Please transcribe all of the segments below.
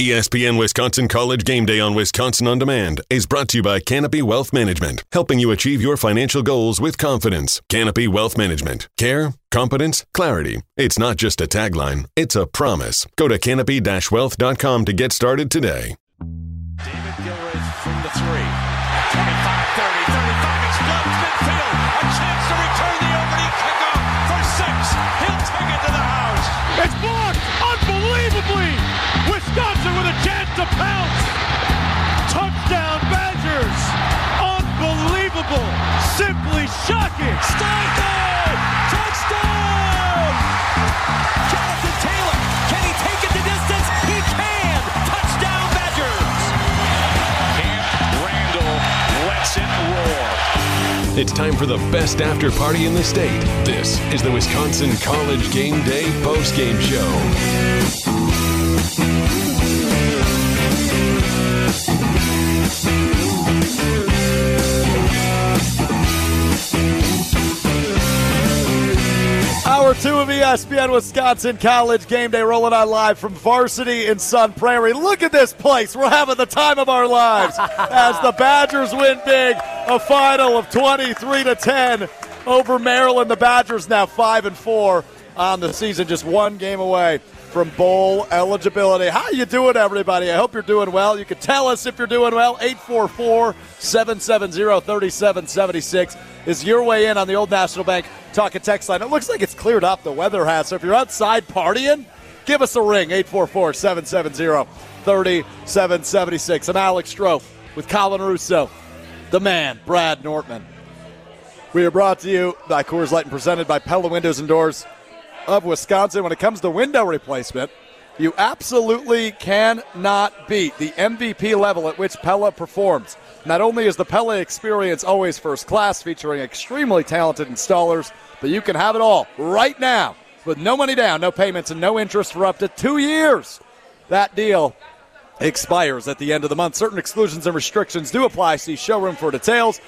ESPN Wisconsin College Game Day on Wisconsin On Demand is brought to you by Canopy Wealth Management, helping you achieve your financial goals with confidence. Canopy Wealth Management. Care, competence, clarity. It's not just a tagline, it's a promise. Go to canopy-wealth.com to get started today. Shocking. Stockton! Touchdown! Jonathan Taylor. Can he take it the distance? He can. Touchdown Badgers. Camp Randall lets it roar. It's time for the best after party in the state. This is the Wisconsin College Game Day post game show. Hour two of ESPN Wisconsin College Game Day rolling on live from Varsity in Sun Prairie. Look at this place. We're having the time of our lives as the Badgers win big. A final of 23 to 10 over Maryland. The Badgers now 5 and 4 on the season, just one game away from bowl eligibility. How you doing, everybody? I hope you're doing well. You can tell us if you're doing well. 844-770-3776 is your way in on the Old National Bank talk Talking Text line. It looks like it's cleared up. The weather has. So if you're outside partying, give us a ring. 844-770-3776. I'm Alex Strofe with Colin Russo, the man, Brad Nortman. We are brought to you by Coors Light and presented by Pella Windows and Doors of Wisconsin. When it comes to window replacement, you absolutely cannot beat the MVP level at which Pella performs. Not only is the Pella experience always first class, featuring extremely talented installers, but you can have it all right now with no money down, no payments, and no interest for up to two years. That deal expires at the end of the month. Certain exclusions and restrictions do apply. See showroom for details.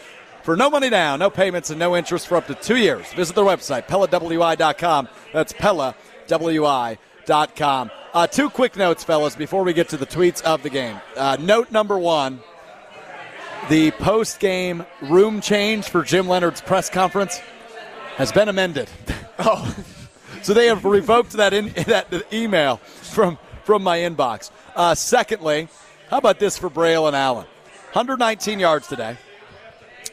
For no money down, no payments, and no interest for up to two years, visit their website, PellaWI.com. That's PellaWI.com. Uh, two quick notes, fellas, before we get to the tweets of the game. Uh, note number one the post game room change for Jim Leonhard's press conference has been amended. oh. So they have revoked that in that email from from my inbox. Uh, secondly, how about this for Braylon Allen? 119 yards today,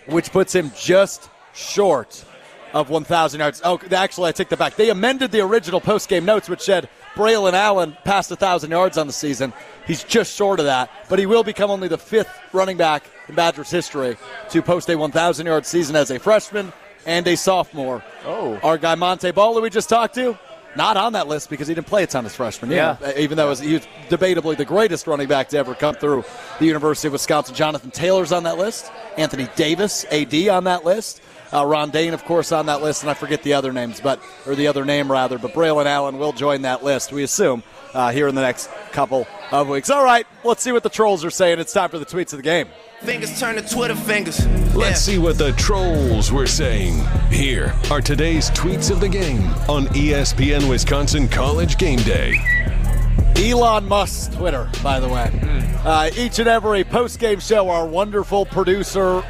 which puts him just short of 1,000 yards. Oh, actually, I take that back. They amended the original post game notes, which said Braylon Allen passed 1,000 yards on the season. He's just short of that, but he will become only the fifth running back in Badgers history to post a 1,000 yard season as a freshman and a sophomore. Oh. Our guy Montee Ball, who we just talked to, not on that list because he didn't play a ton his freshman year. Yeah. Uh, even though was, he was debatably the greatest running back to ever come through the University of Wisconsin. Jonathan Taylor's on that list. Anthony Davis, AD, on that list. Uh, Ron Dayne, of course, on that list, and I forget the other names, but or the other name rather. But Braylon Allen will join that list. We assume uh, here in the next couple of weeks. All right, let's see what the trolls are saying. It's time for the tweets of the game. Fingers turn to Twitter fingers. Let's see what the trolls were saying. Here are today's tweets of the game on ESPN Wisconsin College Game Day. Elon Musk's Twitter, by the way. Uh, each and every post game show, our wonderful producer,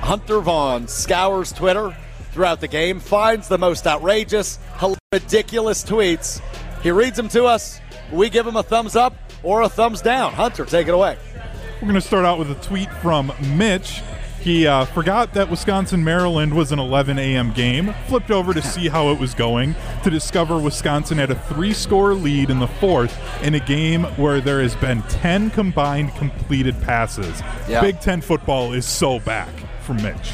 Hunter Vaughn, scours Twitter throughout the game, finds the most outrageous, ridiculous tweets. He reads them to us. We give him a thumbs up or a thumbs down. Hunter, take it away. We're going to start out with a tweet from Mitch. He uh, forgot that Wisconsin Maryland was an 11 a.m. game, flipped over to see how it was going, to discover Wisconsin had a three score lead in the fourth in a game where there has been 10 combined completed passes. Yeah. Big Ten football is so back from Mitch.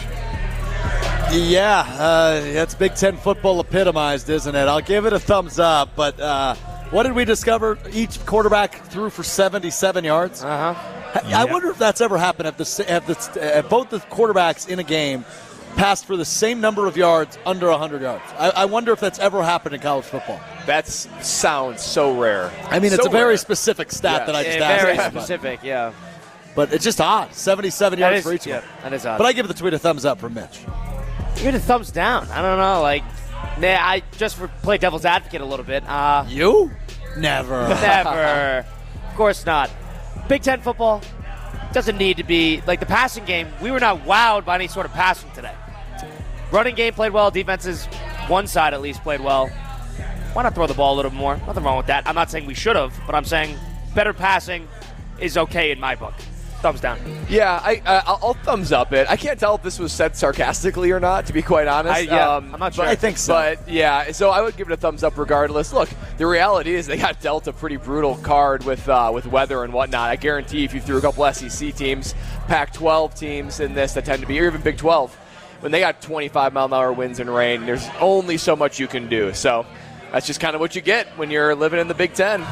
Yeah, uh, that's Big Ten football epitomized, isn't it? I'll give it a thumbs up, but uh, what did we discover? Each quarterback threw for 77 yards. Uh huh. I wonder if that's ever happened. If the if, the, if both the quarterbacks in a game passed for the same number of yards under 100 yards. I, I wonder if that's ever happened in college football. That sounds so rare. I mean, it's a very rare. specific stat Yeah. that I just Yeah, asked. very about. specific, yeah. But it's just odd. 77 That yards is- for each yeah, one. that is odd. But I give the tweet a thumbs up from Mitch. Give it a thumbs down. I don't know. Like, nah, I just play devil's advocate a little bit. Uh, You? Never. never. Of course not. Big Ten football doesn't need to be like the passing game. We were not wowed by any sort of passing today. Running game played well. Defenses, one side at least, played well. Why not throw the ball a little more? Nothing wrong with that. I'm not saying we should have, but I'm saying better passing is okay in my book. Thumbs down. Yeah, I, uh, I'll, I'll thumbs up it. I can't tell if this was said sarcastically or not, to be quite honest. I- yeah, Um, I'm not sure. but- I think so. But yeah, so I would give it a thumbs up regardless. Look, the reality is they got dealt a pretty brutal card with uh, with weather and whatnot. I guarantee if you threw a couple SEC teams, Pac-12 teams in this that tend to be, or even Big 12, when they got 25 mile an hour winds and rain, there's only so much you can do. So that's just kind of what you get when you're living in the Big Ten.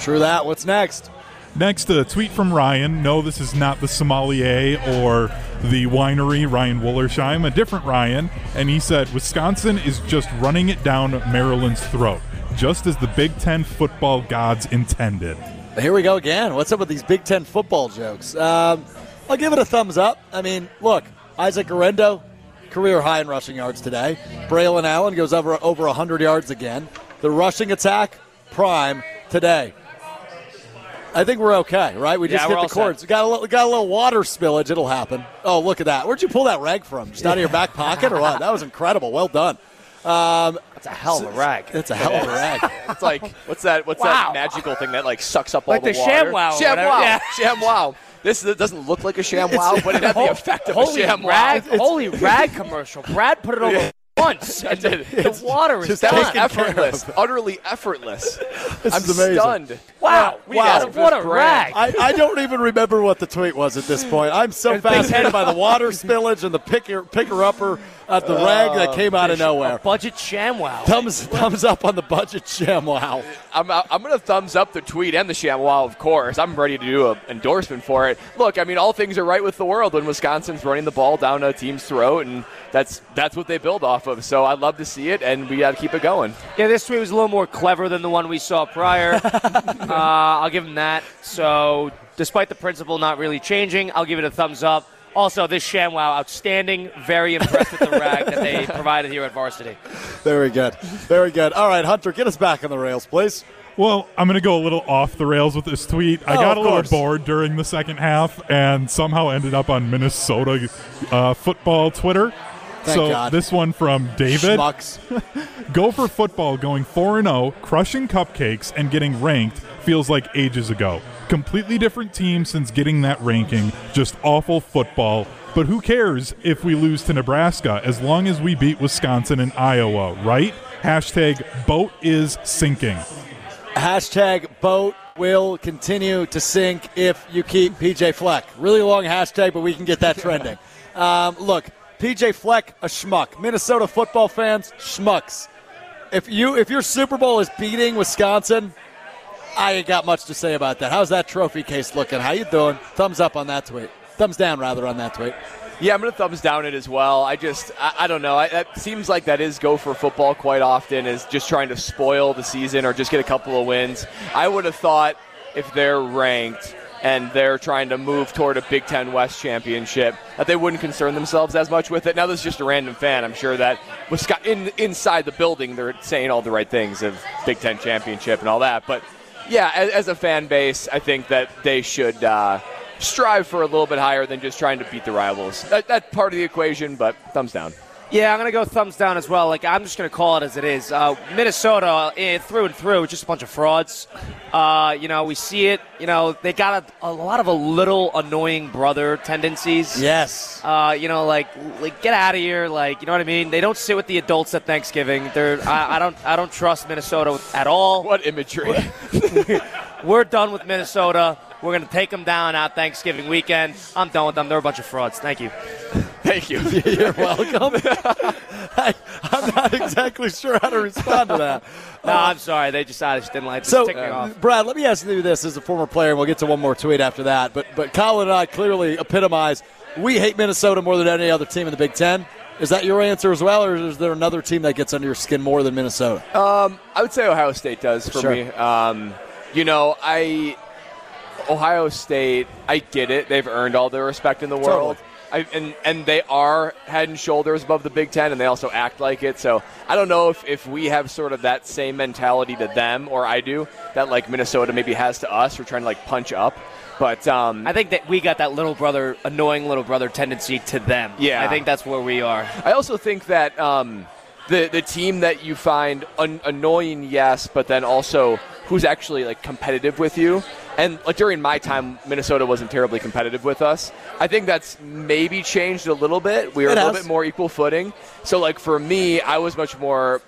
True that. What's next? Next, a tweet from Ryan. No, this is not the sommelier or the winery, Ryan Wollersheim, a different Ryan. And he said, Wisconsin is just running it down Maryland's throat, just as the Big Ten football gods intended. Here we go again. What's up with these Big Ten football jokes? Um, I'll give it a thumbs up. I mean, look, Isaac Guerendo, career high in rushing yards today. Braylon Allen goes over over 100 yards again. The rushing attack, prime today. I think we're okay, right? We just Yeah, hit the cords. set. Got a little, got a little water spillage. It'll happen. Oh, look at that! Where'd you pull that rag from? Just out of your back pocket or what? That was incredible. Well done. Um, That's a hell of a rag. it's a hell of a rag. It's like what's that? What's Wow. that magical thing that like sucks up Like all the, the water? ShamWow the Sham whatever, wow. yeah. Sham wow. This is- doesn't look like a sham wow, but it had the effect of a holy sham rag, wow. holy rag commercial. Brad put it over once, and the, the water is just That was gone. effortless, utterly effortless. I'm is amazing. stunned. Wow, We wow, asked what a brand. rag! I, I don't even remember what the tweet was at this point. I'm so fascinated by the water spillage and the picker picker upper at the rag that came out of nowhere. Budget ShamWow. Thumbs thumbs up on the budget ShamWow. I'm, I'm going to thumbs up the tweet and the ShamWow, of course. I'm ready to do an endorsement for it. Look, I mean, all things are right with the world when Wisconsin's running the ball down a team's throat, and that's that's what they build off of. So I'd love to see it, and we got to keep it going. Yeah, this tweet was a little more clever than the one we saw prior. uh, I'll give him that. So, despite the principle not really changing, I'll give it a thumbs up. Also, this ShamWow, outstanding. Very impressed with the rag that they provided here at Varsity. Very good. Very good. All right, Hunter, get us back on the rails, please. Well, I'm going to go a little off the rails with this tweet. I Oh, got of a little bored during the second half and somehow ended up on Minnesota uh, football Twitter. Thank so God. this one from David. Schmucks. Gopher football going 4 0, crushing cupcakes, and getting ranked feels like ages ago. Completely different team since getting that ranking. Just awful football. But who cares if we lose to Nebraska as long as we beat Wisconsin and Iowa, right? Hashtag boat is sinking. Hashtag boat will continue to sink if you keep PJ Fleck. Really long hashtag, but we can get that trending. Um, look, PJ Fleck, a schmuck. Minnesota football fans, schmucks. If you if your Super Bowl is beating Wisconsin, I ain't got much to say about that. How's that trophy case looking? How you doing? Thumbs up on that tweet. Thumbs down rather on that tweet. Yeah, I'm going to thumbs down it as well. I just, I, I don't know. I, that seems like that is Gopher football quite often, is just trying to spoil the season or just get a couple of wins. I would have thought if they're ranked and they're trying to move toward a Big Ten West championship, that they wouldn't concern themselves as much with it. Now, this is just a random fan. I'm sure that in, inside the building, they're saying all the right things of Big Ten championship and all that. But yeah, as, as a fan base, I think that they should. Uh, strive for a little bit higher than just trying to beat the rivals. That, that's part of the equation, but thumbs down. Yeah, I'm going to go thumbs down as well. Like, I'm just going to call it as it is. Uh, Minnesota, eh, through and through, just a bunch of frauds. Uh, you know, we see it. You know, they got a, a lot of a little annoying brother tendencies. Yes. Uh, you know, like, like get out of here. Like, you know what I mean? They don't sit with the adults at Thanksgiving. They're, I, I don't, I don't trust Minnesota at all. What imagery? We're done with Minnesota. We're going to take them down out Thanksgiving weekend. I'm done with them. They're a bunch of frauds. Thank you. Thank you. You're welcome. I, I'm not exactly sure how to respond to that. No, I'm sorry. They just, I just didn't like to So, tick me off. Brad, let me ask you this as a former player, and we'll get to one more tweet after that. But but Colin and I clearly epitomize we hate Minnesota more than any other team in the Big Ten. Is that your answer as well, or is there another team that gets under your skin more than Minnesota? Um, I would say Ohio State does for Sure. me. Um, you know, I Ohio State, I get it. They've earned all the respect in the world. Totally. I, and and they are head and shoulders above the Big Ten, and they also act like it. So I don't know if, if we have sort of that same mentality to them, or I do that like Minnesota maybe has to us. We're trying to like punch up, but um, I think that we got that little brother, annoying little brother tendency to them. Yeah. I think that's where we are. I also think that um, the the team that you find un- annoying, yes, but then also who's actually like competitive with you. And like during my time, Minnesota wasn't terribly competitive with us. I think that's maybe changed a little bit. We were It a little has. bit more equal footing. So like for me, I was much more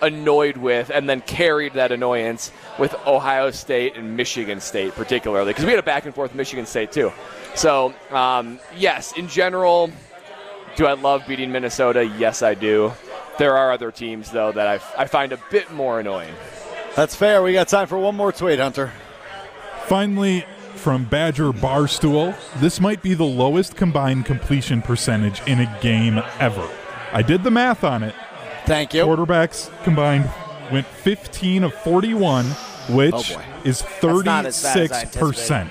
annoyed with and then carried that annoyance with Ohio State and Michigan State particularly because we had a back and forth Michigan State too. So um, yes, in general, do I love beating Minnesota? Yes, I do. There are other teams, though, that I, I find a bit more annoying. That's fair. We got time for one more tweet, Hunter. Finally, from Badger Barstool, this might be the lowest combined completion percentage in a game ever. I did the math on it. Thank you. Quarterbacks combined went 15 of 41, which Oh, boy. is not as bad as I 36%.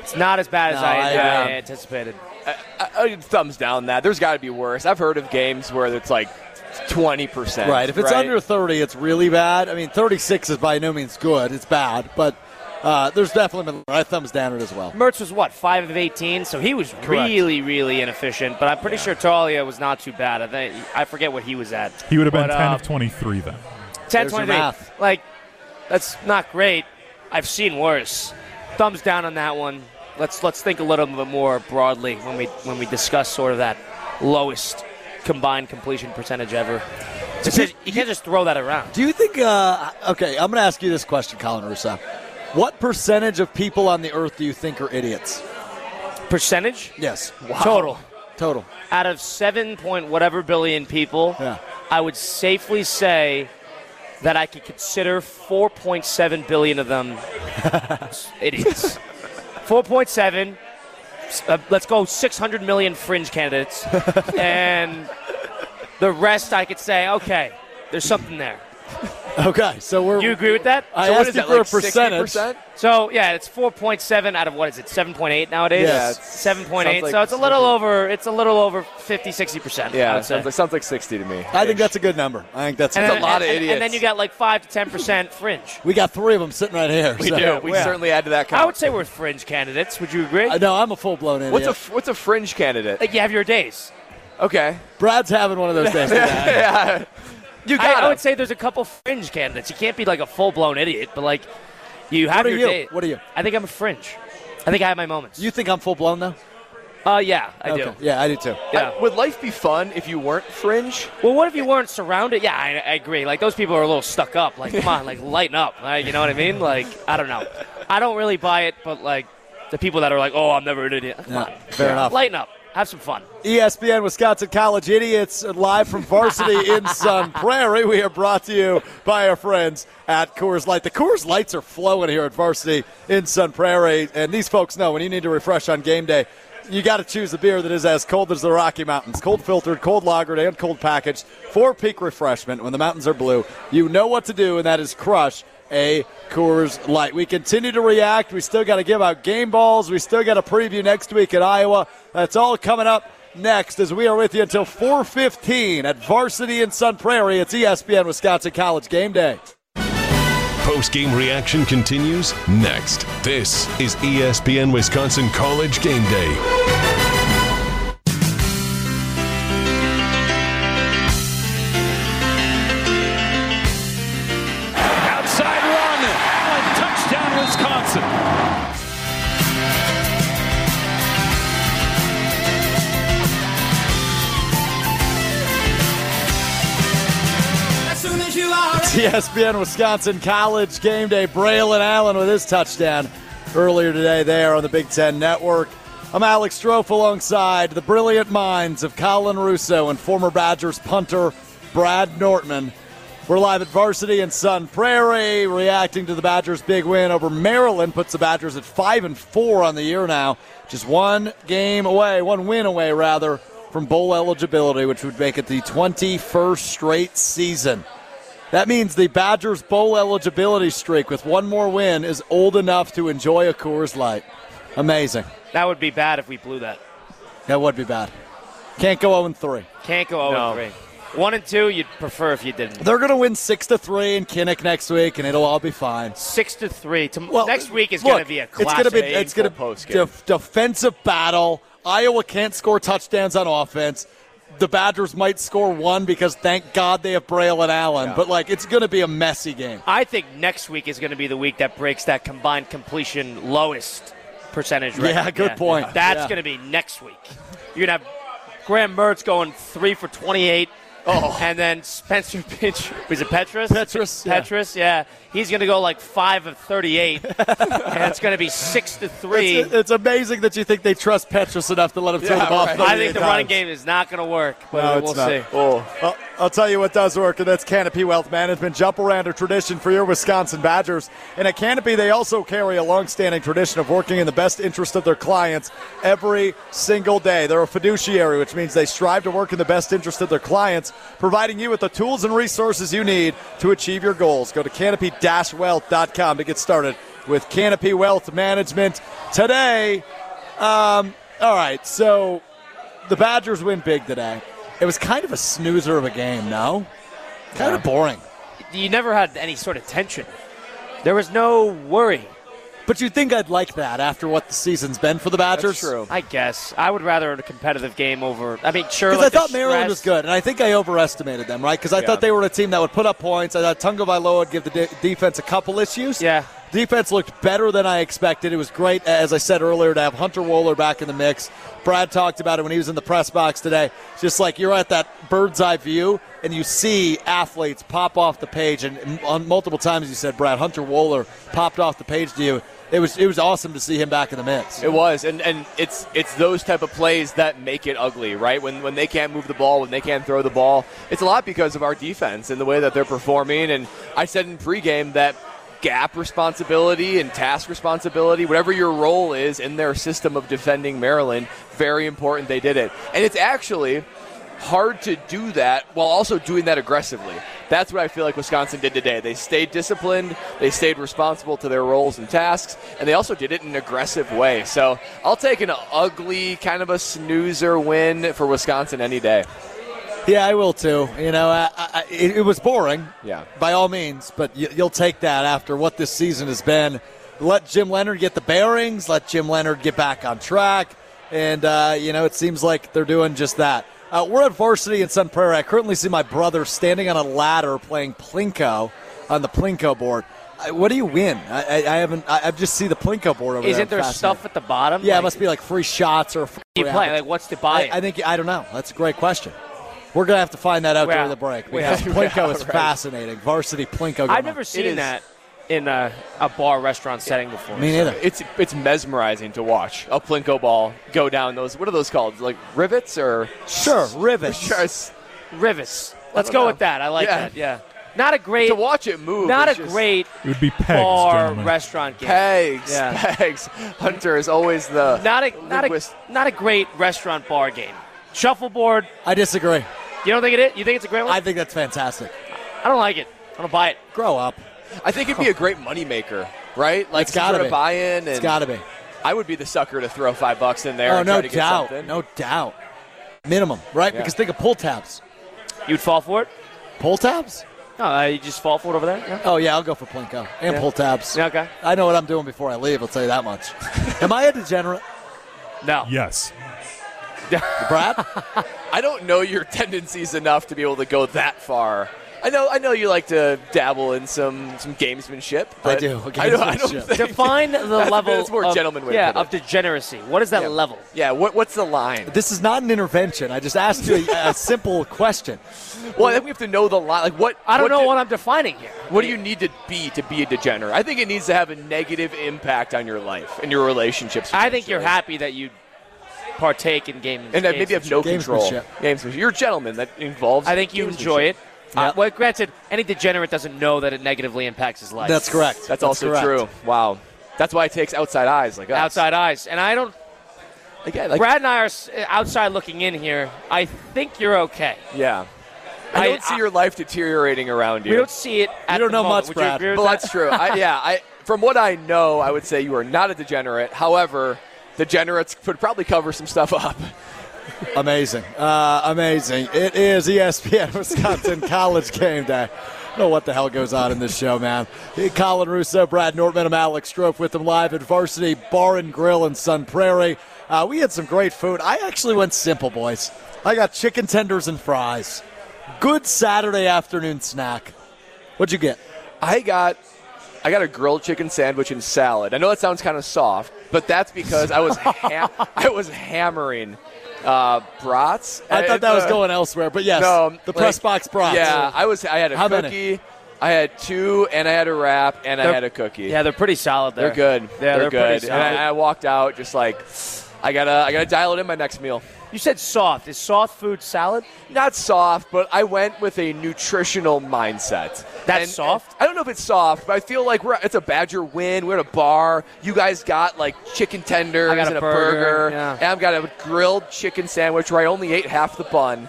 It's not as bad as No, I, I, I uh, anticipated. I, I, thumbs down that. There's got to be worse. I've heard of games where it's like 20%. Right. If it's right? under 30, it's really bad. I mean, 36 is by no means good. It's bad, but uh, there's definitely been. I thumbs down it as well. Mertz was what five of eighteen, so he was really, really inefficient. But I'm pretty sure Taulia was not too bad. I think I forget what he was at. He would have been But, 10 uh, of 23 then. 10, There's 23. Like, that's not great. I've seen worse. Thumbs down on that one. Let's let's think a little bit more broadly when we when we discuss sort of that lowest combined completion percentage ever. Just- you can't just throw that around. Do you think? Uh, okay, I'm going to ask you this question, Colin Russo. What percentage of people on the earth do you think are idiots? Percentage Yes. total Total. out of seven point whatever billion people. Yeah. I would safely say that I could consider 4.7 billion of them idiots. 4.7. Uh, let's go 600 million fringe candidates, and the rest I could say, okay, there's something there. Okay, so we're. You agree with that? I So what asked you that, for like a percentage. 60%? So yeah, it's 4.7 out of what is it? 7.8 nowadays. Yeah, it's- 7.8. like so it's a little over. It's a little over 50, 60 percent. Yeah, it sounds like, sounds like 60 to me. I think that's a good number. I think that's and a then, a lot of and- and- idiots. And then you got like five to ten percent fringe. We got three of them sitting right here. We so- do. We Yeah. certainly add to that count. I would say we're fringe candidates. Would you agree? I know I'm a full blown idiot. What's a what's a fringe candidate? Like you have your days. Okay. Brad's having one of those days. today. You I, got I would say there's a couple fringe candidates. You can't be like a full blown idiot, but like you have What are your you? day. What are you? I think I'm a fringe. I think I have my moments. You think I'm full blown though? Uh, yeah, I okay. do. Yeah, I do too. Yeah. Would life be fun if you weren't fringe? Well, what if you weren't surrounded? Yeah, I, I agree. Like those people are a little stuck up. Like, come on, like lighten up. Like, you know what I mean? Like, I don't know. I don't really buy it, but like the people that are like, oh, I'm never an idiot. Come Yeah, on, fair enough. Lighten up. Have some fun. ESPN Wisconsin College Idiots live from varsity in Sun Prairie. We are brought to you by our friends at Coors Light. The Coors Lights are flowing here at varsity in Sun Prairie, and these folks know when you need to refresh on game day, you got to choose a beer that is as cold as the Rocky Mountains. Cold filtered, cold lagered, and cold packaged for peak refreshment. When the mountains are blue, you know what to do, and that is crush a Coors Light. We continue to react. We still got to give out game balls. We still got a preview next week at Iowa. That's all coming up next as we are with you until 4:15 at Varsity in Sun Prairie. It's ESPN Wisconsin College Game Day. Post game reaction continues next. This is ESPN Wisconsin College Game Day. ESPN Wisconsin College Game Day. Braylon Allen with his touchdown earlier today there on the Big Ten Network. I'm Alex Strofe alongside the brilliant minds of Colin Russo and former Badgers punter Brad Nortman. We're live at Varsity in Sun Prairie, reacting to the Badgers' big win over Maryland. Puts the Badgers at five and four on the year now, just one game away, one win away rather, from bowl eligibility, which would make it the 21st straight season. That means the Badgers' bowl eligibility streak with one more win is old enough to enjoy a Coors Light. Amazing. That would be bad if we blew that. That would be bad. Can't go 0 3. Can't go 0 No. 3. One and two, you'd prefer if you didn't. They're going to win 6 to 3 in Kinnick next week, and it'll all be fine. Six to three. To, Well, next week is going to be a classic. It's going to be it's going to Painful postgame. def- defensive battle. Iowa can't score touchdowns on offense. The Badgers might score one because thank God they have Braylon Allen, but like it's going to be a messy game. I think next week is going to be the week that breaks that combined completion lowest percentage record. Yeah, good point. That's Yeah. going to be next week. You're going to have Graham Mertz going three for 28. Oh. And then Spencer Pitch, was it Petras? Petras, yeah. Petras, yeah. He's going to go like 5 of 38. and it's going to be 6 to 3. It's, it's amazing that you think they trust Petras enough to let him throw the ball. right. I think the running game is not going to work, but No, we'll it's not. see. Oh, Well, I'll tell you what does work, and that's Canopy Wealth Management. Jump around a tradition for your Wisconsin Badgers. And at Canopy, they also carry a long-standing tradition of working in the best interest of their clients every single day. They're a fiduciary, which means they strive to work in the best interest of their clients, providing you with the tools and resources you need to achieve your goals. Go to canopy-wealth.com to get started with Canopy Wealth Management today. Um, all right, so the Badgers win big today. It was kind of a snoozer of a game, no? Kind of boring. You never had any sort of tension. There was no worry. But you'd think I'd like that after what the season's been for the Badgers? that's true. I guess I would rather a competitive game over. I mean, sure. Because like I thought Maryland stress- was good, and I think I overestimated them, right? Because I Yeah. thought they were a team that would put up points. I thought Tagovailoa would give the de- defense a couple issues. Yeah. Defense looked better than I expected. It was great, as I said earlier, to have Hunter Wohler back in the mix. Brad talked about it when he was in the press box today. It's just like you're at that bird's eye view, and you see athletes pop off the page. And on multiple times, you said, Brad, Hunter Wohler popped off the page to you. It was it was awesome to see him back in the mix. It was, and, and it's it's those type of plays that make it ugly, right? When when they can't move the ball, when they can't throw the ball, it's a lot because of our defense and the way that they're performing. And I said in pregame that gap responsibility and task responsibility, whatever your role is in their system of defending Maryland, very important. They did it, and it's actually hard to do that while also doing that aggressively. That's what I feel like Wisconsin did today. They stayed disciplined, they stayed responsible to their roles and tasks, and they also did it in an aggressive way. So I'll take an ugly, kind of a snoozer win for Wisconsin any day. Yeah, I will too. You know, I, I, it, it was boring. Yeah. By all means, but you, you'll take that after what this season has been. Let Jim Leonhard get the bearings. Let Jim Leonhard get back on track, and uh, you know it seems like they're doing just that. Uh, we're at varsity in Sun Prairie. I currently see my brother standing on a ladder playing plinko on the plinko board. I, what do you win? I, I, I haven't. I, I just see the plinko board over there. Isn't I'm there stuff at the bottom? Yeah, it must be like free shots or. Free You play like what's to buy? I, I think I don't know. That's a great question. We're gonna have to find that out We're during the break We're because out. Plinko is Right. fascinating. Varsity Plinko. I've never seen that in a, a bar restaurant setting before. Me neither. It's it's mesmerizing to watch a plinko ball go down those. What are those called? Like rivets or? Sure, rivets. Sure, Rivets. Let's go know. with that. I like Yeah. that. Yeah. Not a great. To watch it move. Not a just- great It would be pegs, bar gentlemen. restaurant game. Pegs, Yeah. pegs. Hunter is always the Not a not a not a great restaurant bar game. Shuffleboard. I disagree. You don't think it is? You think it's a great one? I think that's fantastic. I don't like it. I don't buy it. Grow up. I think it'd be a great moneymaker, right? Like It's some gotta sort be. of buy-in. It's And got to be. I would be the sucker to throw five bucks in there. Oh, and no try to doubt. something. No doubt. Minimum, right? Yeah. Because think of pull tabs. You'd fall for it? Pull tabs? No, uh, you just fall for it over there. Yeah. Oh yeah, I'll go for Plinko and Yeah. pull tabs. Yeah, okay. I know what I'm doing before I leave. I'll tell you that much. Am I a degenerate, No. Yes. Brad? I don't know your tendencies enough to be able to go that far. I know, I know you like to dabble in some some gamesmanship. But do, I don't, I don't Define the That's level. that's more of, gentleman way Yeah, of degeneracy. What is that Yeah. level? Yeah, what, what's the line? this is not an intervention. I just asked you a, a simple question. Well, I think we have to know the line. Like what? I don't know do- what I'm defining here. What do you need to be to be a degenerate? I think it needs to have a negative impact on your life and your relationships. I think you're happy that you partake in gaming. and that maybe have no control. Gamesmanship. Gamesmanship. You're a gentleman. That involves. I think you enjoy it. Uh, well, granted, any degenerate doesn't know that it negatively impacts his life. That's correct. That's, also correct. true. Wow. That's why it takes outside eyes like us. outside eyes, and I don't. Again, like, Brad and I are outside looking in here. I think you're okay. yeah. I, I- don't see I- your life deteriorating around you. We don't see it. At don't the know moment. much, Would you Brad. agree with Well, that? that's true. I, yeah, I from what I know, I would say you are not a degenerate. However, degenerates could probably cover some stuff up. Amazing. Uh, amazing. It is ESPN Wisconsin College Game Day. I don't know what the hell goes on in this show, man. Colin Russo, Brad Nortman, I'm Alex Strope with them live at Varsity Bar and Grill in Sun Prairie. Uh, we had some great food. I actually went simple, boys. I got chicken tenders and fries. Good Saturday afternoon snack. What'd you get? I got I got a grilled chicken sandwich and salad. I know that sounds kind of soft, but that's because I was ha- I was hammering uh, brats. I thought that was going elsewhere, but yes, No, the press like- box brats. Yeah, I was. I had a How many? cookie. I had two, and I had a wrap, and I They're- had a cookie. Yeah, they're pretty solid there. they're good. Yeah, they're, good. pretty And. I, I walked out just like I gotta I gotta dial it in my next meal. You said soft. Is soft food salad? Not soft, but I went with a nutritional mindset. That's And- soft? and I don't know if it's soft, but I feel like we're it's a Badger win. We're at a bar. You guys got like chicken tenders I got a and a burger, burger. yeah. And I've got a grilled chicken sandwich where I only ate half the bun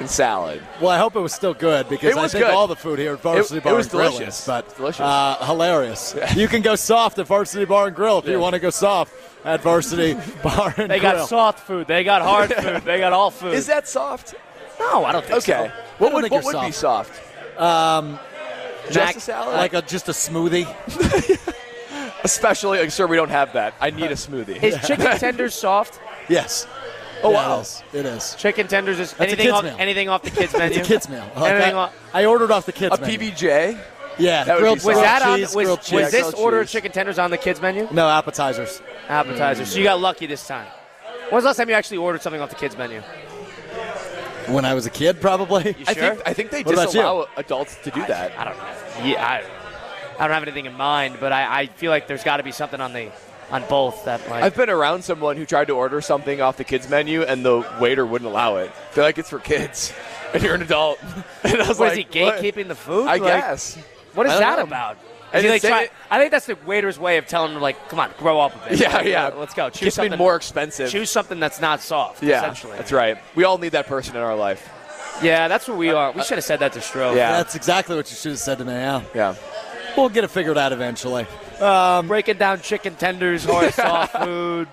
and salad. Well, I hope it was still good because It I think good. all the food here at Varsity It- Bar it was and Grill delicious. is, but delicious. Uh, hilarious. you can go soft at Varsity Bar and Grill if you want to go soft at Varsity Bar and grill. They Grill. got soft food. They got hard food. They got all food. Is that soft? no, I don't think so. Okay. What would think what you're would be soft? Just Mac- a salad? like a just a smoothie. Especially, like, sir, we don't have that. I need a smoothie. Is chicken tender soft? Yes. Oh, Yeah, wow. It is. It is. Chicken tenders is That's a anything kid's off, meal. anything off the kids menu. It's a kids meal. I like Anything that. off- I ordered off the kids menu. a menu. PBJ? Yeah, That would grilled, be Was grilled that on? cheese, Was, grilled was this grilled order of chicken tenders on the kids menu? No appetizers. Appetizers. So you got lucky this time. When was the last time you actually ordered something off the kids menu? When I was a kid, probably. You I sure? think I think they What about you? disallow adults to do that. I don't know. Yeah, I, I don't have anything in mind, but I, I feel like there's got to be something on the on both that like. I've been around someone who tried to order something off the kids menu and the waiter wouldn't allow it. They're like, it's for kids, and you're an adult. And I was was like, he what? gatekeeping the food? I Like, guess. What is that know. about? And Is like, try- it- I think that's the waiter's way of telling them, like, come on, grow up a bit. Yeah, Like, yeah. Let's go. Choose Get something more expensive. Choose something that's not soft. yeah, essentially. that's right. We all need that person in our life. Yeah, that's what we uh, are. We uh, should have said that to Stroh. Yeah. That's exactly what you should have said to me. Yeah. Yeah. We'll get it figured out eventually. Um, breaking down chicken tenders, or soft food.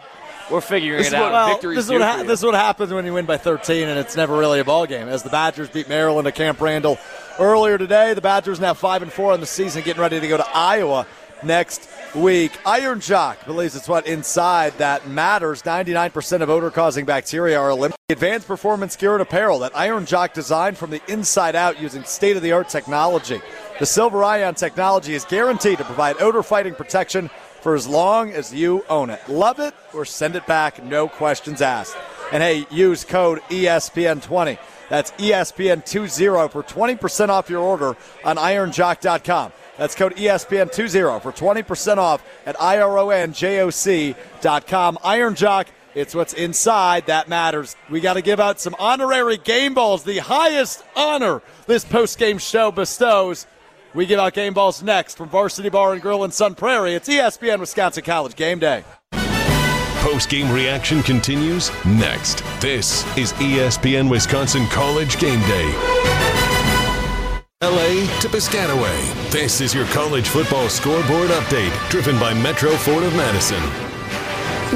We're figuring This it out. Well, this is what ha- this is what happens when you win by 13, and it's never really a ball game. As the Badgers beat Maryland at Camp Randall earlier today, the Badgers now five and four on the season, getting ready to go to Iowa next week. Iron Jock believes it's what inside that matters. 99% of odor-causing bacteria are eliminated. Advanced performance gear and apparel that Iron Jock designed from the inside out using state-of-the-art technology. The Silver Ion technology is guaranteed to provide odor-fighting protection for as long as you own it. Love it or send it back, no questions asked. And hey, use code E ESPN20. That's E ESPN20 for 20% off your order on ironjock.com. That's code E ESPN20 for 20% off at IRONJOC.com. Iron Jock, it's what's inside that matters. We got to give out some honorary game balls, the highest honor this post-game show bestows. We give out game balls next from Varsity Bar and Grill in Sun Prairie. It's ESPN Wisconsin College Game Day. Post game reaction continues next. This is ESPN Wisconsin College Game Day. LA to Piscataway. This is your college football scoreboard update, driven by Metro Ford of Madison.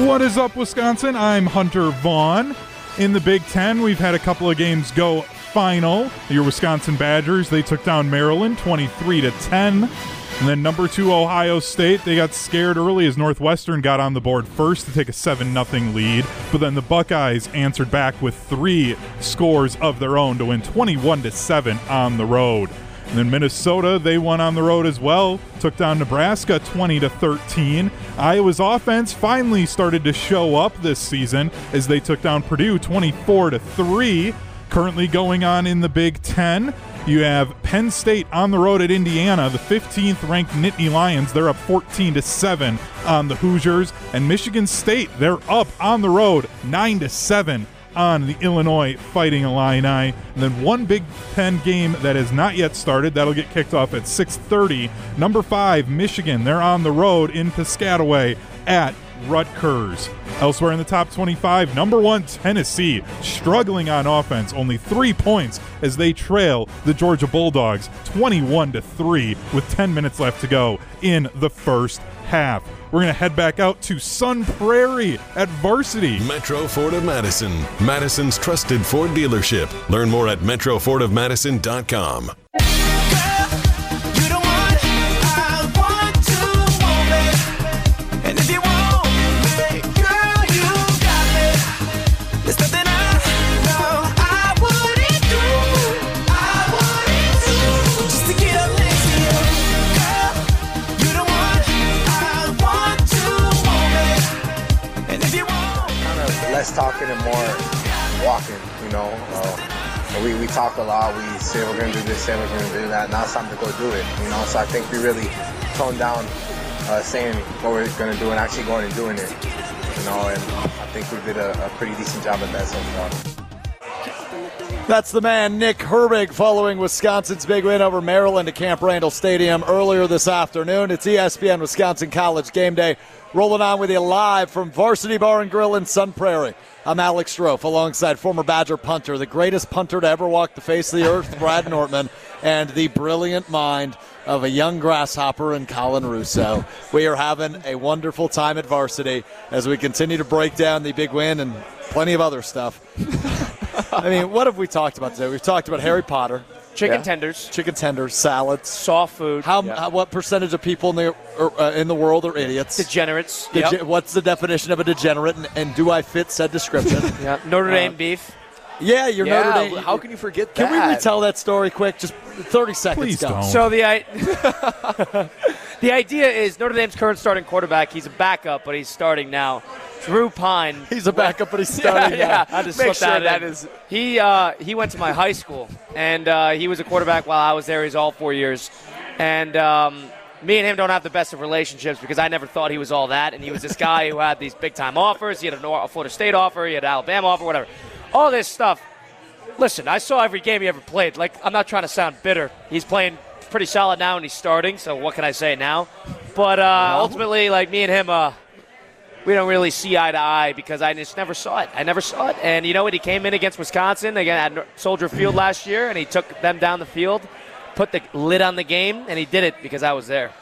What is up, Wisconsin? I'm Hunter Vaughn. In the Big Ten, we've had a couple of games go final. Your Wisconsin Badgers, they took down Maryland 23 to 10. And then number two, Ohio State, they got scared early as Northwestern got on the board first to take a 7 0 lead. But then the Buckeyes answered back with three scores of their own to win 21 to 7 on the road. And then Minnesota, they won on the road as well. Took down Nebraska 20 to 13. Iowa's offense finally started to show up this season as they took down Purdue 24 to 3. Currently going on in the Big 10, you have Penn State on the road at Indiana, the 15th ranked Nittany Lions. They're up 14 to 7 on the Hoosiers, and Michigan State, they're up on the road 9 to 7 on the Illinois Fighting Illini. And then one Big Ten game that has not yet started. That'll get kicked off at 6:30. Number five, Michigan. They're on the road in Piscataway at Rutgers. Elsewhere in the top 25, number one, Tennessee, struggling on offense, only three points as they trail the Georgia Bulldogs 21 to 3 with 10 minutes left to go in the first half. We're going to head back out to Sun Prairie at varsity. Metro Ford of Madison, Madison's trusted Ford dealership. Learn more at metrofordofmadison.com. we, we talk a lot. We say we're going to do this, say we're going to do that. Now it's time to go do it, you know. So I think we really toned down uh, saying what we're going to do and actually going and doing it, you know. And I think we did a, a pretty decent job at that so far. That's the man, Nick Herbig, following Wisconsin's big win over Maryland at Camp Randall Stadium earlier this afternoon. It's ESPN Wisconsin College Game Day. Rolling on with you live from Varsity Bar and Grill in Sun Prairie. I'm Alex Strofe alongside former Badger punter, the greatest punter to ever walk the face of the earth, Brad Nortman, and the brilliant mind of a young grasshopper in Colin Russo. We are having a wonderful time at varsity as we continue to break down the big win and plenty of other stuff. I mean, what have we talked about today? We've talked about Harry Potter, Chicken Yeah. tenders, chicken tenders, salads. soft food, How, Yeah. how what percentage of people in the er, uh, in the world are idiots? degenerates. Dege- Yep. What's the definition of a degenerate, and, and do I fit said description? Yeah. Notre Dame beef. yeah, you're Yeah, Notre Dame. how can you forget Can that? we retell that story quick? Just 30 seconds. Please don't. So the I- the idea is Notre Dame's current starting quarterback. He's a backup, but he's starting now. Drew Pyne. He's a backup, but he's starting. yeah, now. I just Make sure that that in. is- He uh, he went to my high school, and uh, he was a quarterback while I was there. He's all four years, and um, me and him don't have the best of relationships because I never thought he was all that. And he was this guy who had these big time offers. He had a Nor- a Florida State offer. He had an Alabama offer. Whatever. All this stuff. Listen, I saw every game he ever played. Like I'm not trying to sound bitter. He's playing pretty solid now, and he's starting. So what can I say now? But uh, ultimately, like me and him. Uh, we don't really see eye to eye because I just never saw it. I never saw it. And you know what? He came in against Wisconsin again at Soldier Field last year, and he took them down the field, put the lid on the game, and he did it because I was there.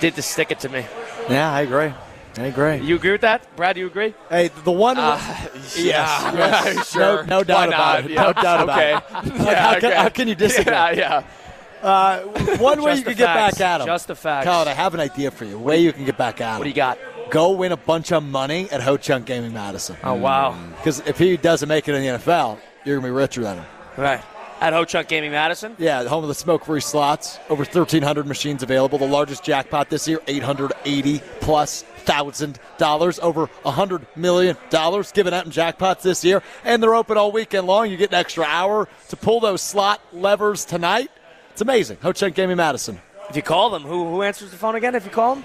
Did to stick it to me. Yeah, I agree. I agree. You agree with that, Brad? Do you agree? Hey, the one. Uh, yes, yes. sure. No, no doubt about it. Yeah. No doubt about okay. it. Yeah, how, can, okay. how can you disagree? Yeah, yeah. Uh, one way you can get back at him. Just the facts. Colin, I have an idea for you. A way you can get back at him. What do you got? Go win a bunch of money at Ho Chunk Gaming Madison. Oh wow! Because if he doesn't make it in the NFL, you're gonna be richer than him. Right at Ho Chunk Gaming Madison. Yeah, the home of the smoke-free slots. Over 1,300 machines available. The largest jackpot this year, 880 plus thousand dollars. Over a 100 million dollars given out in jackpots this year, and they're open all weekend long. You get an extra hour to pull those slot levers tonight. It's amazing. Ho Chunk Gaming Madison. If you call them, who who answers the phone again? If you call them,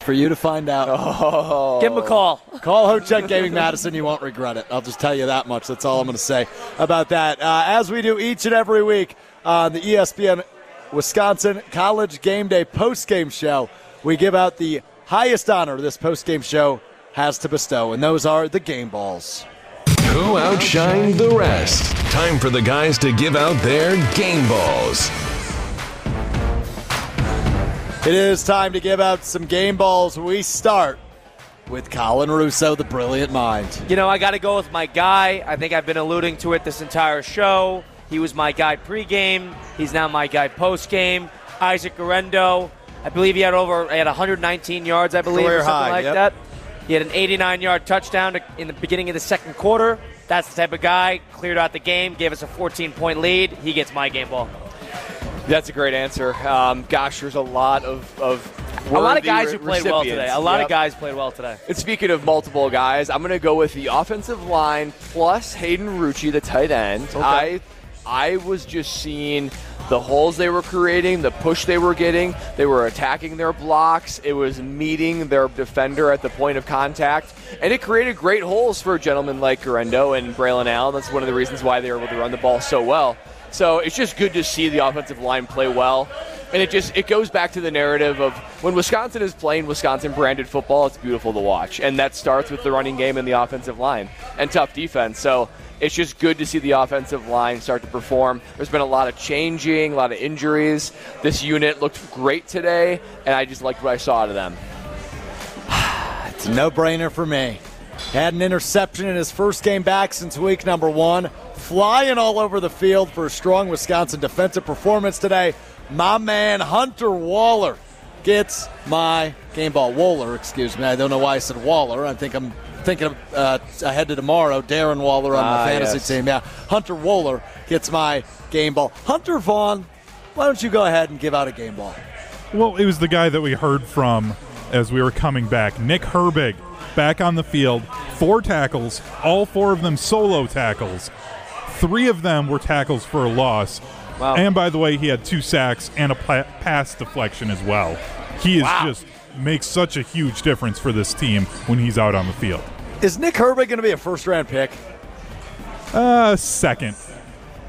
For you to find out. give him a call. Call Ho Chunk Gaming Madison. You won't regret it. I'll just tell you that much. That's all I'm going to say about that. Uh, as we do each and every week on the ESPN Wisconsin College Game Day post game show, we give out the highest honor this post game show has to bestow, and those are the game balls. Who outshined the rest? Time for the guys to give out their game balls. It is time to give out some game balls. We start with Colin Russo, the brilliant mind. You know, I got to go with my guy. I think I've been alluding to it this entire show. He was my guy pregame. He's now my guy postgame. Isaac Guerendo. I believe he had over he had 119 yards. I believe Career or something high, like yep. that. He had an 89-yard touchdown to, in the beginning of the second quarter. That's the type of guy. Cleared out the game, gave us a 14-point lead. He gets my game ball. That's a great answer. Um, gosh, there's a lot of, of A lot of guys who played well today. A lot Yep. of guys played well today. And speaking of multiple guys, I'm going to go with the offensive line plus Hayden Rucci, the tight end. Okay. I I was just seeing the holes they were creating, the push they were getting. They were attacking their blocks. It was meeting their defender at the point of contact, and it created great holes for a gentleman like Guerendo and Braylon Allen. That's one of the reasons why they were able to run the ball so well. So it's just good to see the offensive line play well. And it just it goes back to the narrative of when Wisconsin is playing Wisconsin branded football, it's beautiful to watch. And that starts with the running game and the offensive line and tough defense. So it's just good to see the offensive line start to perform. There's been a lot of changing, a lot of injuries. This unit looked great today, and I just liked what I saw out of them. It's a no brainer for me. Had an interception in his first game back since week number one. Flying all over the field for a strong Wisconsin defensive performance today. My man Hunter Waller gets my game ball. Waller, excuse me. I don't know why I said Waller. I think I'm thinking of, uh, ahead to tomorrow. Darren Waller on Ah, my fantasy yes. team. Yeah, Hunter Waller gets my game ball. Hunter Vaughn, why don't you go ahead and give out a game ball? Well, it was the guy that we heard from as we were coming back. Nick Herbig, back on the field, four tackles, all four of them solo tackles. Three of them were tackles for a loss. Wow. And by the way, he had two sacks and a pa- pass deflection as well. He is just makes such a huge difference for this team when he's out on the field. Is Nick Herbig going to be a first round pick? Uh, second.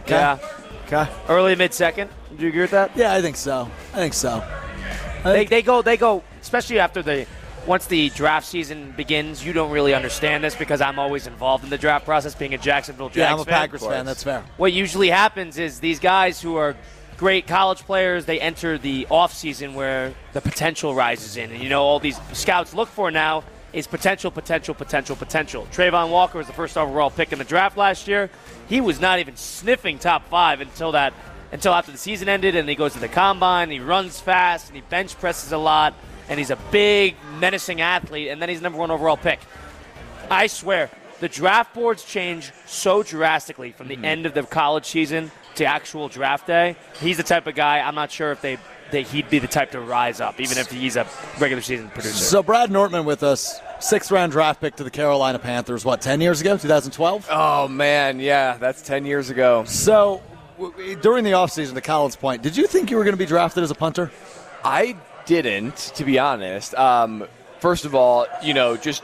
Yeah. Okay. Early mid second. Do you agree with that? Yeah, I think so. I think so. I They, think- they go they go especially after the once the draft season begins. You don't really understand this because I'm always involved in the draft process, being a Jacksonville Jags yeah, I'm a fan. Packers fan. That's fair. What usually happens is these guys who are great college players, they enter the offseason where the potential rises in. And you know, all these scouts look for now is potential, potential, potential, potential. Travon Walker was the first overall pick in the draft last year. He was not even sniffing top five until that until after the season ended and he goes to the combine, he runs fast and he bench presses a lot, and he's a big, menacing athlete, and then he's number one overall pick. I swear, the draft boards change so drastically from the Mm-hmm. end of the college season to actual draft day. He's the type of guy. I'm not sure if they, they he'd be the type to rise up, even if he's a regular season producer. So Brad Nortman with us, sixth round draft pick to the Carolina Panthers. What, ten years ago, 2012? Oh man, yeah, that's ten years ago. So w- during the offseason, to Colin's point, did you think you were going to be drafted as a punter? I didn't, to be honest. Um, first of all, you know, just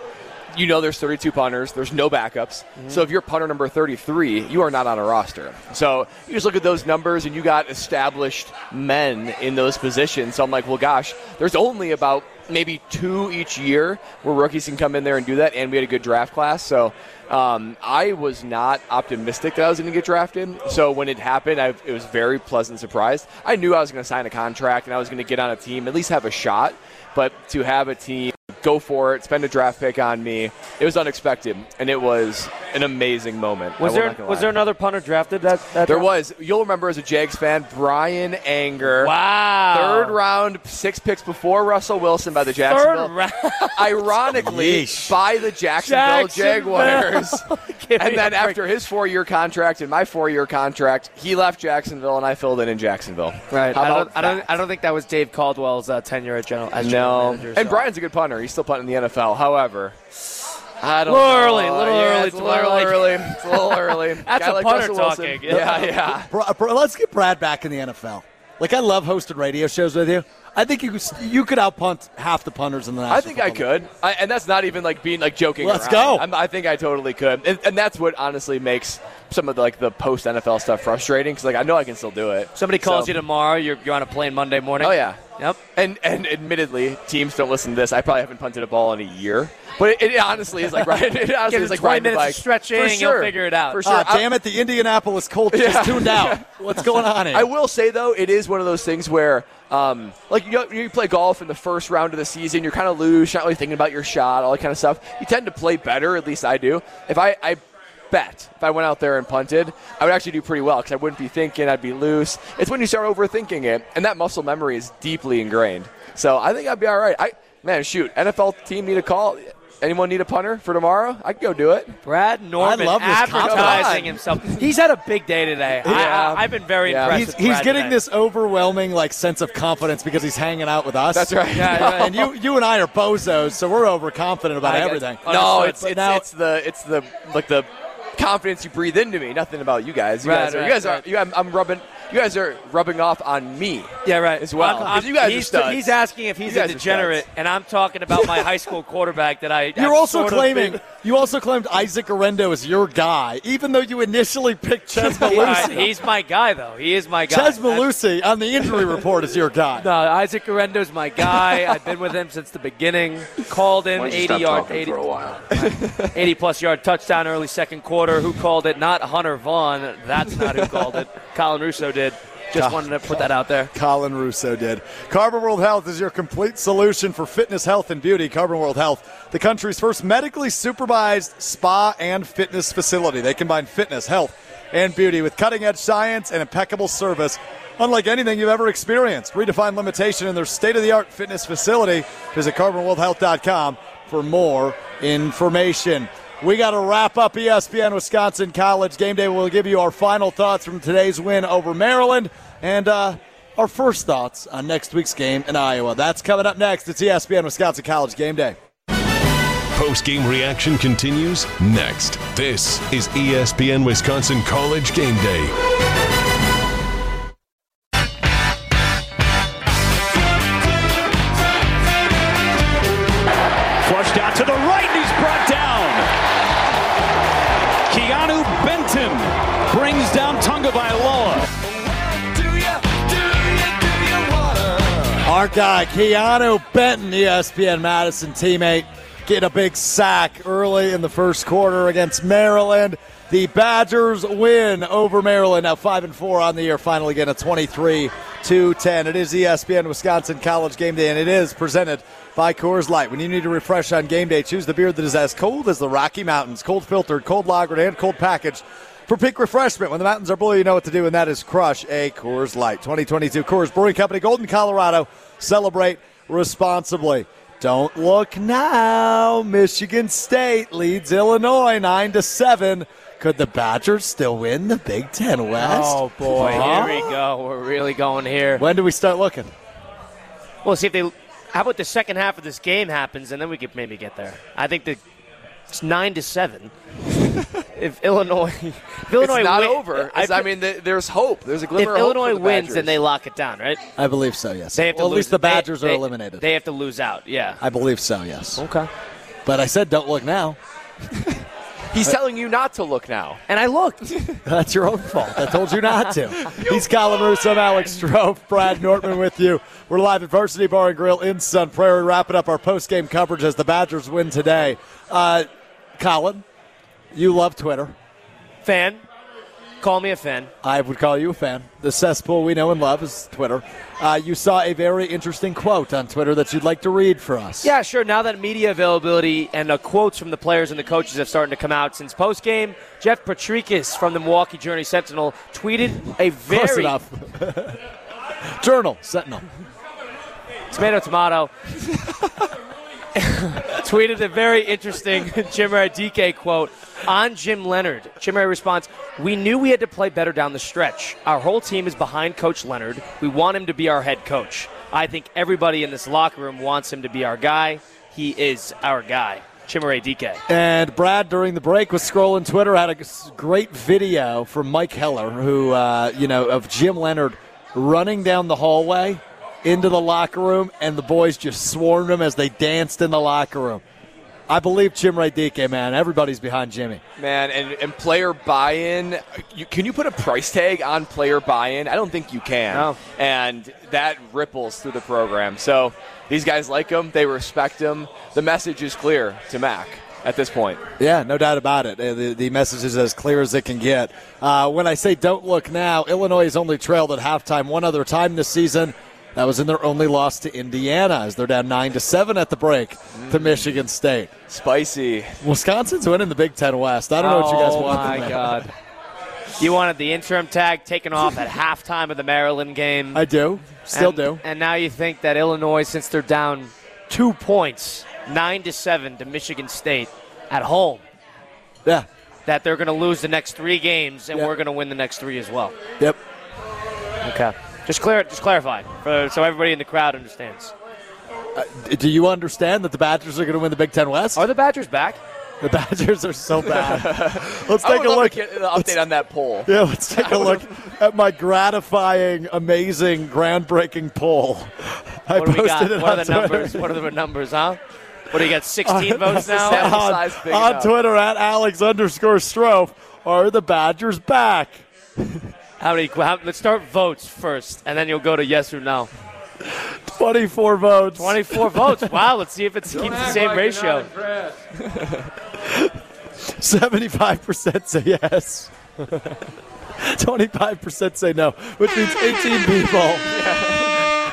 you know, there's 32 punters. There's no backups. So if you're punter number 33, you are not on a roster. So you just look at those numbers, and you got established men in those positions. So I'm like, well, gosh, there's only about maybe two each year where rookies can come in there and do that. And we had a good draft class, so. Um, I was not optimistic that I was going to get drafted. So when it happened, I, it was very pleasant surprise. I knew I was going to sign a contract and I was going to get on a team, at least have a shot. But to have a team go for it, spend a draft pick on me, it was unexpected, and it was an amazing moment. was there was there another punter drafted that, that There draft? was. You'll remember as a Jags fan, Bryan Anger. Wow. Third round, six picks before Russell Wilson by the Jacksonville. Third round. Ironically, Yeesh. by the Jacksonville, Jacksonville. Jaguars. And then after his four year contract and my four year contract, he left Jacksonville and I filled in in Jacksonville. Right. How I about don't, I don't. I don't think that was Dave Caldwell's uh, tenure at general. As general No. manager, And. Brian's a good punter. He's still punting in the NFL. However, I don't Little know. early, little Yeah, early It's a little like- early. It's a little early. That's Guy a like punter Russell Wilson. talking. Yeah, yeah. Bra- Bra- let's get Brad back in the NFL. Like I love hosting radio shows with you. I think you could, you could outpunt half the punters in the National I think I Football League. could, I, and that's not even like being like joking. Let's around. go. I'm, I think I totally could, and, and that's what honestly makes some of the, like the post NFL stuff frustrating because like I know I can still do it. Somebody calls So- you tomorrow. You're, you're on a plane Monday morning. Oh yeah. Yep. And and admittedly, teams don't listen to this. I probably haven't punted a ball in a year, but it, it honestly is like right. It honestly is like 20 riding the minutes of bike. stretching, For you'll figure it out. For sure. Ah, damn it! The Indianapolis Colts just tuned out. What's going on here? I will say though, it is one of those things where, um, like you, you play golf in the first round of the season, you're kind of loose, you're not really thinking about your shot, all that kind of stuff. You tend to play better, at least I do. If I, I bet if I went out there and punted, I would actually do pretty well because I wouldn't be thinking, I'd be loose. It's when you start overthinking it, and that muscle memory is deeply ingrained. So I think I'd be all right. I man, shoot, NFL team need a call. Anyone need a punter for tomorrow? I could go do it. Brad Nortman I love this advertising himself. He's had a big day today. I, Yeah. I, have been very Yeah. impressed. He's, with he's Brad getting today. this overwhelming like sense of confidence because he's hanging out with us. That's right. Yeah, right. and you you and I are bozos, so we're overconfident about I get- everything. No, it's it's, now- it's the it's the like the confidence you breathe into me. Nothing about you guys. You Right, guys are you right, are you, I'm, I'm rubbing you guys are rubbing off on me. Yeah, right. As well. I'm- 'Cause you guys are he's, studs. he's asking if he's a degenerate, and I'm talking about my high school quarterback that I. You're I've also sort of claiming been- you also claimed Isaac Guerendo is your guy, even though you initially picked Chez He- uh, he's my guy, though. He is my guy. Chez That's- Mellusi on the injury report is your guy. No, Isaac Guerendo's my guy. I've been with him since the beginning. Called him 80 yard, 80, 80 plus yard touchdown early second quarter. Who called it? Not Hunter Vaughn. That's not who called it. Colin Russo did. Just wanted to put that out there. Colin Russo did. Carbon World Health is your complete solution for fitness, health, and beauty. Carbon World Health, the country's first medically supervised spa and fitness facility. They combine fitness, health, and beauty with cutting edge science and impeccable service. Unlike anything you've ever experienced, redefine limitation in their state of the art fitness facility. Visit carbonworldhealth.com for more information. We got to wrap up ESPN Wisconsin College Game Day. We'll give you our final thoughts from today's win over Maryland and uh, our first thoughts on next week's game in Iowa. That's coming up next. It's ESPN Wisconsin College Game Day. Post game reaction continues next. This is ESPN Wisconsin College Game Day. Our guy, Keanu Benton, ESPN Madison teammate, getting a big sack early in the first quarter against Maryland. The Badgers win over Maryland. Now five and four on the year. Finally, again a 23 to 10. It is ESPN Wisconsin College Game Day, and it is presented by Coors Light. When you need to refresh on game day, choose the beer that is as cold as the Rocky Mountains, cold filtered, cold lagered, and cold packaged. For peak refreshment, when the mountains are blue, you know what to do, and that is crush a Coors Light. 2022 Coors Brewing Company, Golden, Colorado. Celebrate responsibly. Don't look now. Michigan State leads Illinois nine to seven. Could the Badgers still win the Big Ten West? Oh boy, Huh? here we go. We're really going here. When do we start looking? We'll see if they. How about the second half of this game happens, and then we could maybe get there. I think the it's nine to seven. If Illinois, if Illinois it's not win- over. I, It's- I, mean, there's hope. There's a if glimmer of hope Illinois for the wins, Badgers. then they lock it down, right? I believe so. Yes. They have to well, at lose. least the they- Badgers are they- eliminated. They have to lose out. Yeah. I believe so. Yes. Okay. But I said, don't look now. He's telling you not to look now. And I looked. That's your own fault. I told you not to. He's Colin Russo, I'm Alex Strofe, Brad Nortman with you. We're live at Varsity Bar and Grill in Sun Prairie, wrapping up our post-game coverage as the Badgers win today. Uh, Colin, you love Twitter. fan. Call me a fan. I would call you a fan. The cesspool we know and love is Twitter. Uh, you saw a very interesting quote on Twitter that you'd like to read for us. Yeah, sure. Now that media availability and uh, quotes from the players and the coaches have started to come out since post game, Jeff Potrykus from the Milwaukee Journey Sentinel tweeted a Close very enough. Journal, Sentinel. tomato tomato tweeted a very interesting Chimere Dike quote on Jim Leonhard. Jim Ray responds, "We knew we had to play better down the stretch. Our whole team is behind Coach Leonhard. We want him to be our head coach. I think everybody in this locker room wants him to be our guy. He is our guy." Chimere Dike. And Brad, during the break, was scrolling Twitter, had a great video from Mike Heller, who, uh, you know, of Jim Leonhard running down the hallway into the locker room, and the boys just swarmed him as they danced in the locker room. I believe Chimere Dike, man. Everybody's behind Jimmy. Man, and, and player buy-in. You, can you put a price tag on player buy-in? I don't think you can. No. And that ripples through the program. So these guys like him. They respect him. The message is clear to Mac at this point. Yeah, no doubt about it. Uh, The, the message is as clear as it can get. Uh, when I say don't look now, Illinois has only trailed at halftime one other time this season. That was in their only loss to Indiana, as they're down nine to seven at the break to mm. Michigan State. Spicy. Wisconsin's winning the Big Ten West. I don't know what you guys oh want. my. God. You wanted the interim tag taken off at halftime of the Maryland game. I do. Still and, do. And now you think that Illinois, since they're down two points, nine to seven to Michigan State at home, Yeah. that they're going to lose the next three games, and Yeah. we're going to win the next three as well. Yep. Okay. Just clear, just clarify, for, so everybody in the crowd understands. Uh, do you understand that the Badgers are going to win the Big Ten West? Are the Badgers back? The Badgers are so bad. Let's I take would a love look. to get an update on that poll. Yeah, let's take a look at my gratifying, amazing, groundbreaking poll. I What do we posted got? it What on are the Twitter. numbers? What are the numbers, huh? What do you got? 16 votes now? On, on. Twitter at Alex underscore Strofe. Are the Badgers back? How many? How, let's start votes first, and then you'll go to yes or no. 24 votes. 24 votes. Wow. Let's see if it keeps the same ratio. 75% say yes. 25% say no, which means 18 people.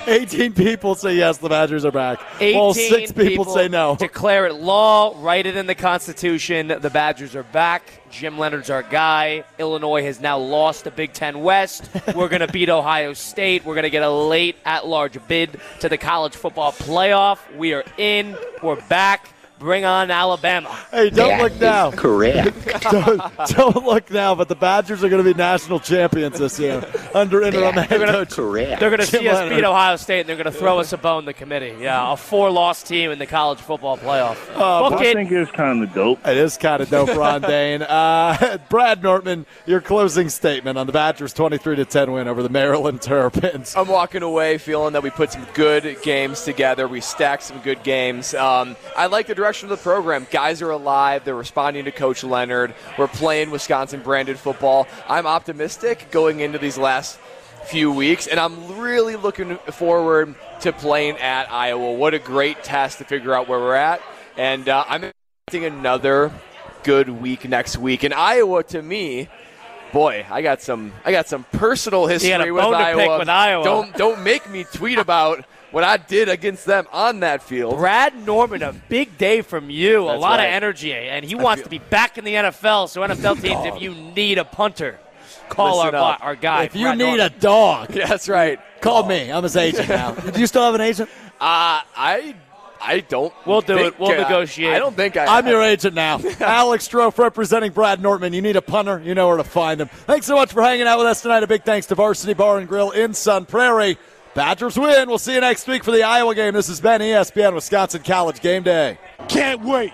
18 people say yes, the Badgers are back. 18 While six people, say no. Declare it law. Write it in the Constitution. The Badgers are back. Jim Leonhard's our guy. Illinois has now lost the Big Ten West. We're going to beat Ohio State. We're going to get a late at large bid to the college football playoff. We are in. We're back. Bring on Alabama. Hey, don't look now. Correct. don't, don't look now, but the Badgers are going to be national champions this year under interim head coach. Correct. They're going to see us beat Ohio State, and they're going to throw us a bone, the committee. Yeah, a four-loss team in the college football playoff. Book I it. think it's kind of dope. It is kind of dope, Ron Dayne. Uh, Brad Nortman, your closing statement on the Badgers' 23 to 10 win over the Maryland Terrapins. I'm walking away feeling that we put some good games together. We stacked some good games. Um, I like the direction of the program. Guys are alive. They're responding to Coach Leonhard. We're playing Wisconsin branded football. I'm optimistic going into these last few weeks, and I'm really looking forward to playing at Iowa. What a great test to figure out where we're at. And uh, I'm expecting another good week next week. And Iowa, to me, boy, I got some I got some personal history with, Iowa. with Iowa. Don't don't make me tweet about what I did against them on that field. Brad Nortman, a big day from you. a lot right. of energy, and he wants to be back in the NFL. So NFL teams, if you need a punter, call our up. our guy. If you Brad need Nortman. a dog, that's right. call me. I'm his agent now. Do you still have an agent? Uh, I I don't. We'll do think, it. We'll uh, negotiate. I don't think I. I'm your agent now. Alex Strofe representing Brad Nortman. You need a punter, you know where to find him. Thanks so much for hanging out with us tonight. A big thanks to Varsity Bar and Grill in Sun Prairie. Badgers win. We'll see you next week for the Iowa game. This has been ESPN Wisconsin College Game Day. Can't wait.